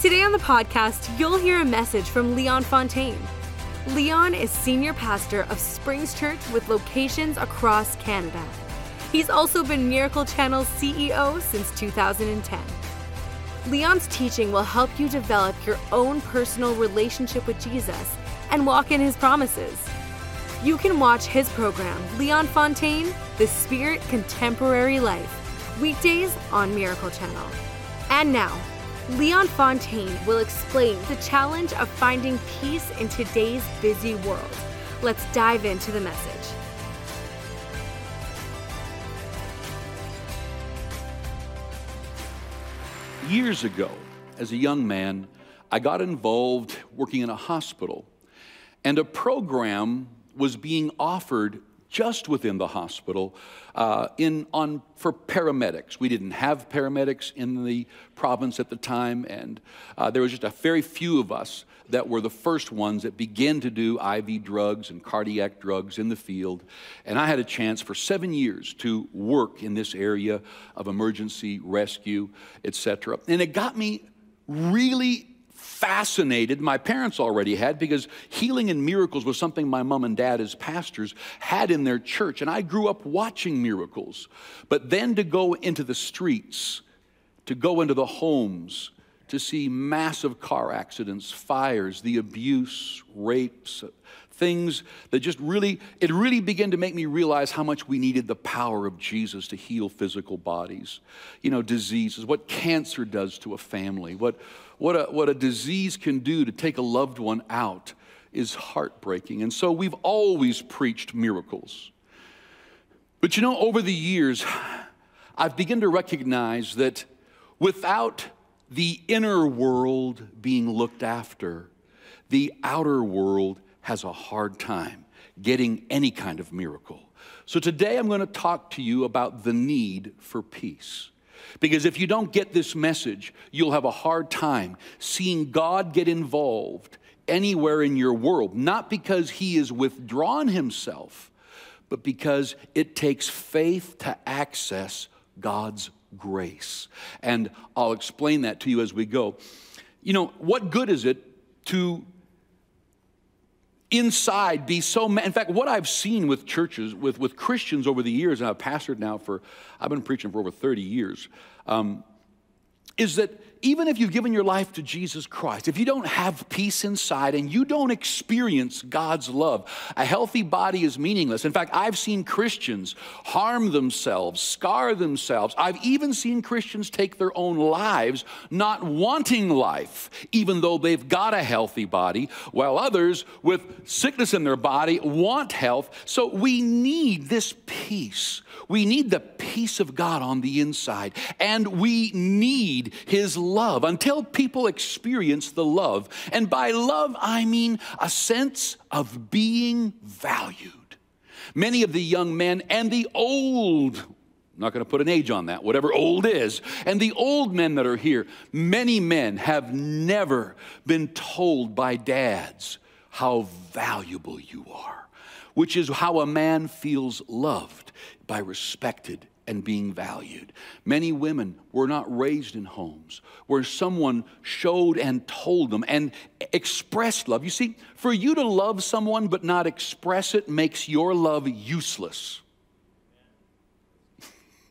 Today on the podcast, you'll hear a message from Leon Fontaine. Leon is senior pastor of Springs Church with locations across Canada. He's also been Miracle Channel's CEO since 2010. Leon's teaching will help you develop your own personal relationship with Jesus and walk in his promises. You can watch his program, Leon Fontaine The Spirit Contemporary Life, weekdays on Miracle Channel. And now, Leon Fontaine will explain the challenge of finding peace in today's busy world. Let's dive into the message. Years ago, as a young man, I got involved working in a hospital, and a program was being offered just within the hospital uh, in, on, for paramedics. We didn't have paramedics in the province at the time, and uh, there was just a very few of us that were the first ones that began to do IV drugs and cardiac drugs in the field. And I had a chance for seven years to work in this area of emergency rescue, etc. And it got me really fascinated, my parents already had, because healing and miracles was something my mom and dad, as pastors, had in their church. And I grew up watching miracles. But then to go into the streets, to go into the homes, to see massive car accidents, fires, the abuse, rapes, things that just really, it really began to make me realize how much we needed the power of Jesus to heal physical bodies. You know, diseases, what cancer does to a family, what what a, what a disease can do to take a loved one out is heartbreaking. And so we've always preached miracles. But you know, over the years, I've begun to recognize that without the inner world being looked after, the outer world has a hard time getting any kind of miracle. So today I'm going to talk to you about the need for peace. Because if you don't get this message, you'll have a hard time seeing God get involved anywhere in your world, not because He is withdrawn Himself, but because it takes faith to access God's grace. And I'll explain that to you as we go. You know, what good is it to inside be so in fact what i've seen with churches with, with christians over the years and i've pastored now for i've been preaching for over 30 years um, is that even if you've given your life to Jesus Christ, if you don't have peace inside and you don't experience God's love, a healthy body is meaningless. In fact, I've seen Christians harm themselves, scar themselves. I've even seen Christians take their own lives not wanting life, even though they've got a healthy body, while others with sickness in their body want health. So we need this peace. We need the peace of God on the inside, and we need His love until people experience the love. And by love, I mean a sense of being valued. Many of the young men and the old, I'm not going to put an age on that, whatever old is, and the old men that are here, many men have never been told by dads how valuable you are, which is how a man feels loved by respected and being valued. Many women were not raised in homes where someone showed and told them and expressed love. You see, for you to love someone but not express it makes your love useless.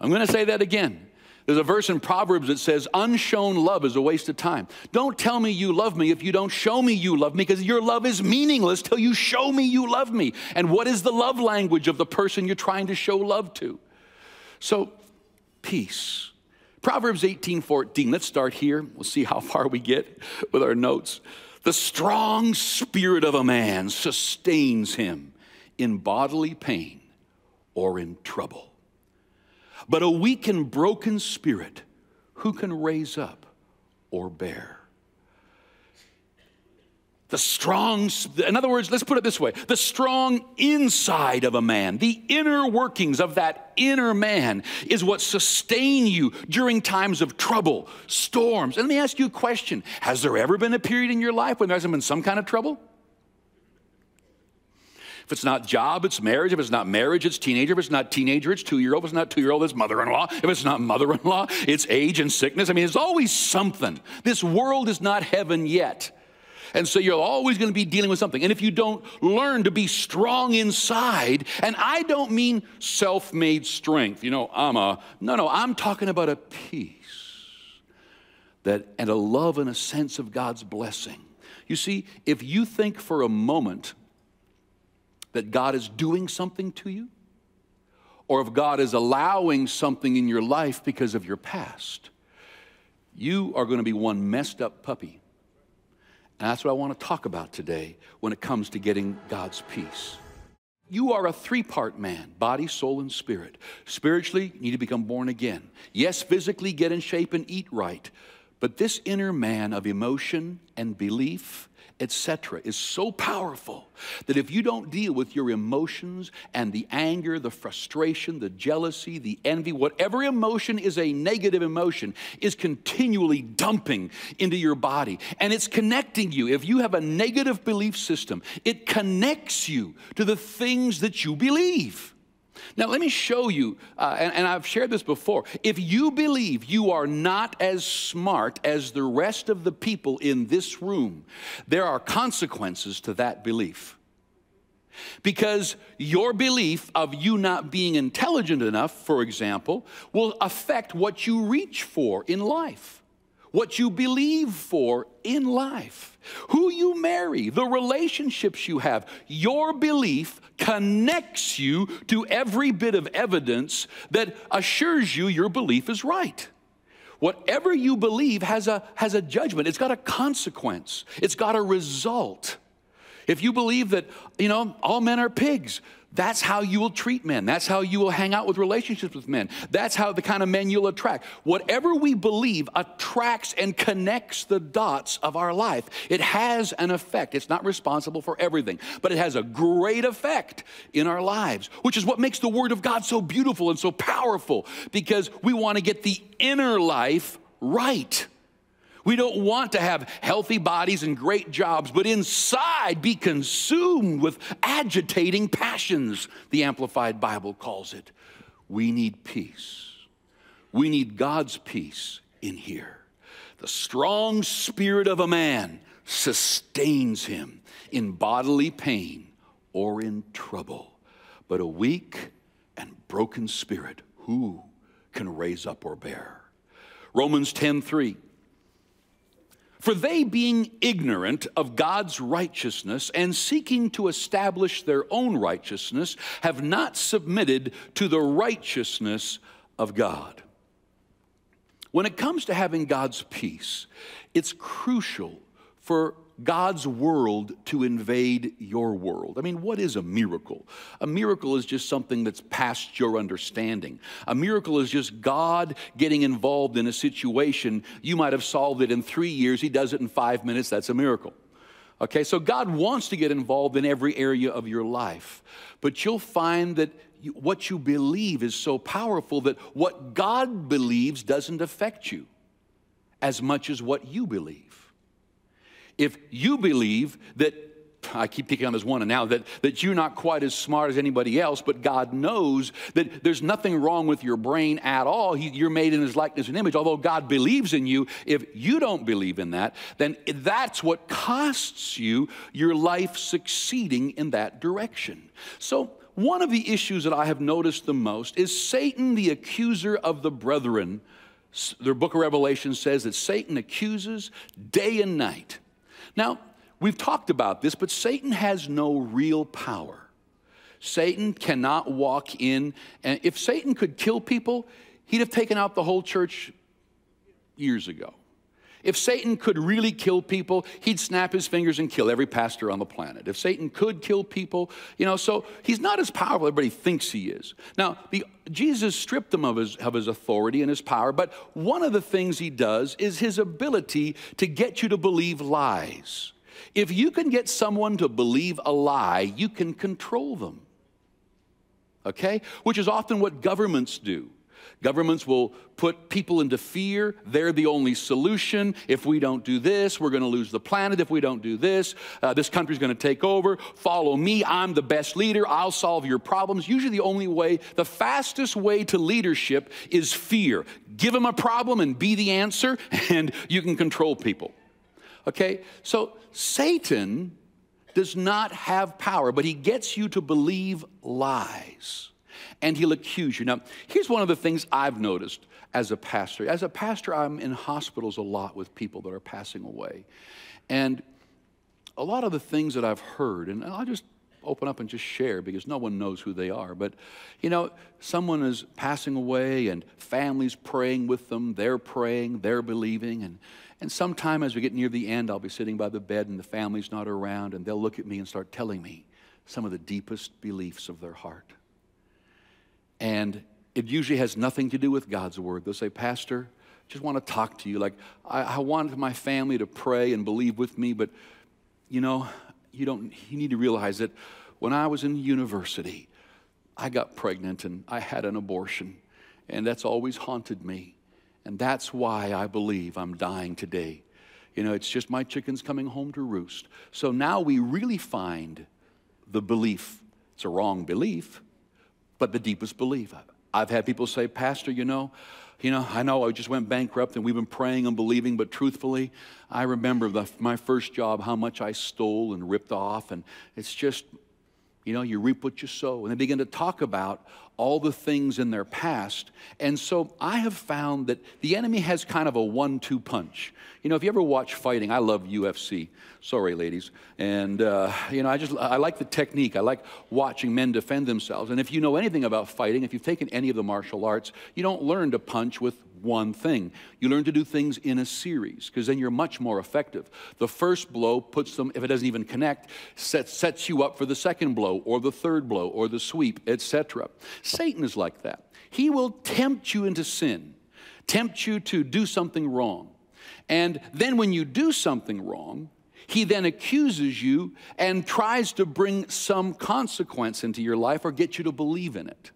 I'm going to say that again. There's a verse in Proverbs that says, Unshown love is a waste of time. Don't tell me you love me if you don't show me you love me, because your love is meaningless till you show me you love me. And what is the love language of the person you're trying to show love to? So, peace. Proverbs 18 14. Let's start here. We'll see how far we get with our notes. The strong spirit of a man sustains him in bodily pain or in trouble. But a weak and broken spirit, who can raise up or bear. The strong, in other words, let's put it this way the strong inside of a man, the inner workings of that inner man is what sustain you during times of trouble, storms. And let me ask you a question Has there ever been a period in your life when there hasn't been some kind of trouble? If it's not job, it's marriage. If it's not marriage, it's teenager. If it's not teenager, it's two year old. If it's not two year old, it's mother in law. If it's not mother in law, it's age and sickness. I mean, there's always something. This world is not heaven yet. And so you're always going to be dealing with something. And if you don't learn to be strong inside, and I don't mean self made strength, you know, I'm a, no, no, I'm talking about a peace that, and a love and a sense of God's blessing. You see, if you think for a moment that God is doing something to you, or if God is allowing something in your life because of your past, you are going to be one messed up puppy. And that's what I want to talk about today when it comes to getting God's peace. You are a three part man body, soul, and spirit. Spiritually, you need to become born again. Yes, physically, get in shape and eat right. But this inner man of emotion and belief etc., is so powerful that if you don't deal with your emotions and the anger, the frustration, the jealousy, the envy, whatever emotion is a negative emotion, is continually dumping into your body. And it's connecting you. If you have a negative belief system, it connects you to the things that you believe. Now, let me show you, uh, and, and I've shared this before. If you believe you are not as smart as the rest of the people in this room, there are consequences to that belief. Because your belief of you not being intelligent enough, for example, will affect what you reach for in life what you believe for in life, who you marry, the relationships you have. Your belief connects you to every bit of evidence that assures you your belief is right. Whatever you believe has a, has a judgment, it's got a consequence, it's got a result. If you believe that, you know, all men are pigs, that's how you will treat men. That's how you will hang out with relationships with men. That's how the kind of men you'll attract. Whatever we believe attracts and connects the dots of our life. It has an effect. It's not responsible for everything, but it has a great effect in our lives, which is what makes the Word of God so beautiful and so powerful because we want to get the inner life right. We don't want to have healthy bodies and great jobs, but inside be consumed with agitating passions, the Amplified Bible calls it. We need peace. We need God's peace in here. The strong spirit of a man sustains him in bodily pain or in trouble. But a weak and broken spirit, who can raise up or bear? Romans 10 3. For they, being ignorant of God's righteousness and seeking to establish their own righteousness, have not submitted to the righteousness of God. When it comes to having God's peace, it's crucial for God's world to invade your world. I mean, what is a miracle? A miracle is just something that's past your understanding. A miracle is just God getting involved in a situation. You might have solved it in three years, He does it in five minutes. That's a miracle. Okay, so God wants to get involved in every area of your life, but you'll find that you, what you believe is so powerful that what God believes doesn't affect you as much as what you believe. If you believe that, I keep picking on this one and now, that, that you're not quite as smart as anybody else, but God knows that there's nothing wrong with your brain at all. He, you're made in His likeness and image. Although God believes in you, if you don't believe in that, then that's what costs you your life succeeding in that direction. So, one of the issues that I have noticed the most is Satan, the accuser of the brethren. The book of Revelation says that Satan accuses day and night. Now, we've talked about this, but Satan has no real power. Satan cannot walk in, and if Satan could kill people, he'd have taken out the whole church years ago. If Satan could really kill people, he'd snap his fingers and kill every pastor on the planet. If Satan could kill people, you know, so he's not as powerful as everybody thinks he is. Now, the, Jesus stripped him of his, of his authority and his power, but one of the things he does is his ability to get you to believe lies. If you can get someone to believe a lie, you can control them. Okay? Which is often what governments do. Governments will put people into fear. They're the only solution. If we don't do this, we're going to lose the planet. If we don't do this, uh, this country's going to take over. Follow me. I'm the best leader. I'll solve your problems. Usually, the only way, the fastest way to leadership is fear. Give them a problem and be the answer, and you can control people. Okay? So, Satan does not have power, but he gets you to believe lies and he'll accuse you. Now, here's one of the things I've noticed as a pastor. As a pastor, I'm in hospitals a lot with people that are passing away. And a lot of the things that I've heard, and I'll just open up and just share because no one knows who they are. But, you know, someone is passing away and families praying with them, they're praying, they're believing. And, and sometime as we get near the end, I'll be sitting by the bed and the family's not around, and they'll look at me and start telling me some of the deepest beliefs of their heart. And it usually has nothing to do with God's word. They'll say, Pastor, just want to talk to you. Like, I, I wanted my family to pray and believe with me, but you know, you don't you need to realize that when I was in university, I got pregnant and I had an abortion, and that's always haunted me. And that's why I believe I'm dying today. You know, it's just my chickens coming home to roost. So now we really find the belief. It's a wrong belief, but the deepest belief. I've had people say, Pastor, you know, you know, I know I just went bankrupt and we've been praying and believing, but truthfully, I remember the, my first job, how much I stole and ripped off, and it's just, you know, you reap what you sow. And they begin to talk about all the things in their past. And so I have found that the enemy has kind of a one two punch. You know, if you ever watch fighting, I love UFC. Sorry, ladies. And, uh, you know, I just, I like the technique. I like watching men defend themselves. And if you know anything about fighting, if you've taken any of the martial arts, you don't learn to punch with one thing. You learn to do things in a series because then you're much more effective. The first blow puts them, if it doesn't even connect, sets, sets you up for the second blow or the third blow or the sweep, etc. Satan is like that. He will tempt you into sin, tempt you to do something wrong. And then when you do something wrong, he then accuses you and tries to bring some consequence into your life or get you to believe in it.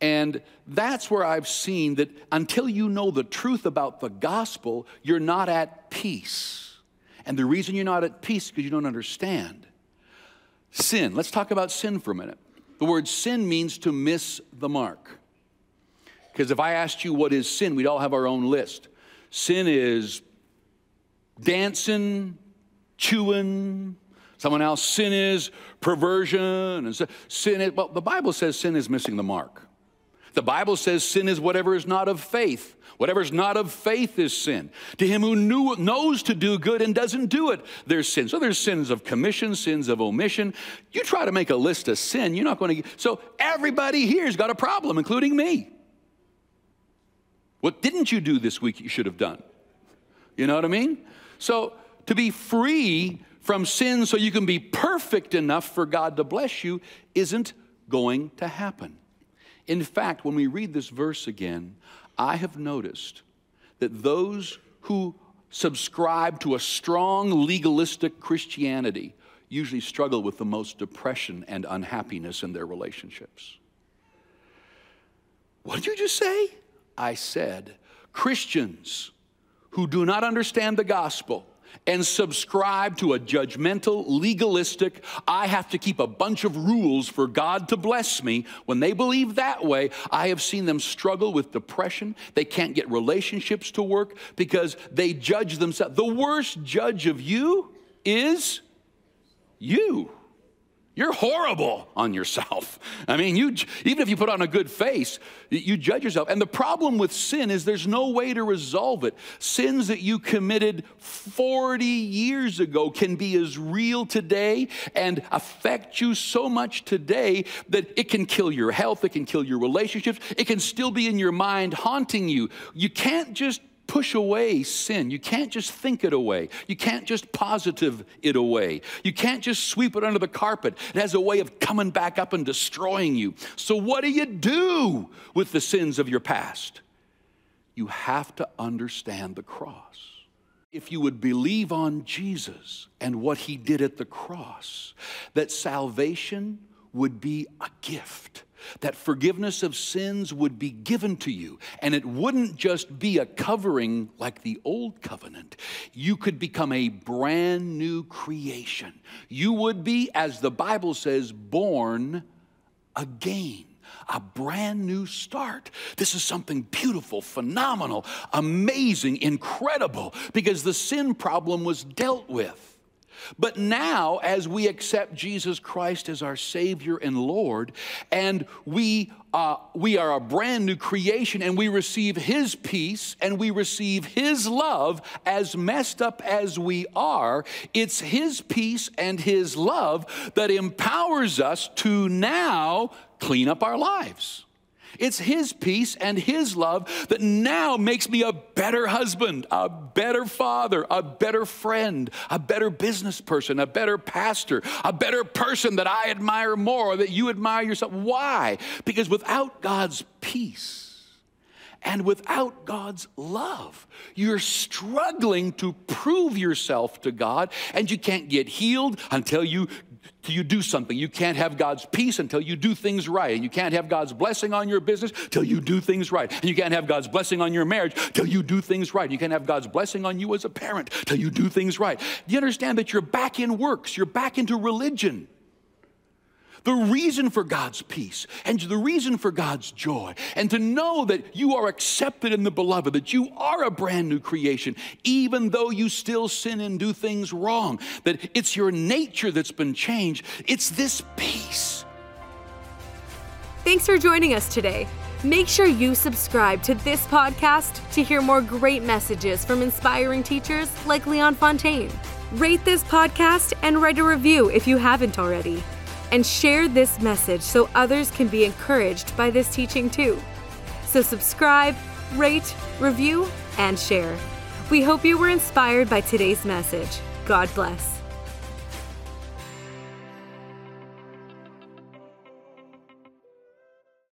And that's where I've seen that until you know the truth about the gospel, you're not at peace. And the reason you're not at peace is because you don't understand. Sin, let's talk about sin for a minute. The word sin means to miss the mark. Because if I asked you what is sin, we'd all have our own list. Sin is dancing, chewing. Someone else, sin is perversion. And sin is, well, the Bible says sin is missing the mark. The Bible says sin is whatever is not of faith. Whatever is not of faith is sin. To him who knew, knows to do good and doesn't do it, there's sin. So there's sins of commission, sins of omission. You try to make a list of sin, you're not going to. get. So everybody here's got a problem, including me. What didn't you do this week you should have done? You know what I mean? So to be free from sin so you can be perfect enough for God to bless you isn't going to happen. In fact, when we read this verse again, I have noticed that those who subscribe to a strong legalistic Christianity usually struggle with the most depression and unhappiness in their relationships. What did you just say? I said, Christians who do not understand the gospel and subscribe to a judgmental, legalistic, I have to keep a bunch of rules for God to bless me, when they believe that way, I have seen them struggle with depression. They can't get relationships to work because they judge themselves. The worst judge of you is you. You're horrible on yourself. I mean, you even if you put on a good face, you judge yourself. And the problem with sin is there's no way to resolve it. Sins that you committed 40 years ago can be as real today and affect you so much today that it can kill your health, it can kill your relationships, it can still be in your mind haunting you. You can't just push away sin. You can't just think it away. You can't just positive it away. You can't just sweep it under the carpet. It has a way of coming back up and destroying you. So, what do you do with the sins of your past? You have to understand the cross. If you would believe on Jesus and what he did at the cross, that salvation would be a gift that forgiveness of sins would be given to you. And it wouldn't just be a covering like the old covenant. You could become a brand new creation. You would be, as the Bible says, born again. A brand new start. This is something beautiful, phenomenal, amazing, incredible, because the sin problem was dealt with. But now, as we accept Jesus Christ as our Savior and Lord, and we, uh, we are a brand new creation, and we receive His peace and we receive His love, as messed up as we are, it's His peace and His love that empowers us to now clean up our lives. It's His peace and His love that now makes me a better husband, a better father, a better friend, a better business person, a better pastor, a better person that I admire more, that you admire yourself. Why? Because without God's peace, and without God's love, you're struggling to prove yourself to God, and you can't get healed until you till you do something. You can't have God's peace until you do things right. And you can't have God's blessing on your business till you do things right. And you can't have God's blessing on your marriage till you do things right. You can't have God's blessing on you as a parent till you do things right. Do you understand that you're back in works? You're back into religion. The reason for God's peace and the reason for God's joy, and to know that you are accepted in the beloved, that you are a brand new creation, even though you still sin and do things wrong, that it's your nature that's been changed. It's this peace. Thanks for joining us today. Make sure you subscribe to this podcast to hear more great messages from inspiring teachers like Leon Fontaine. Rate this podcast and write a review if you haven't already and share this message so others can be encouraged by this teaching too. So, subscribe, rate, review, and share. We hope you were inspired by today's message. God bless.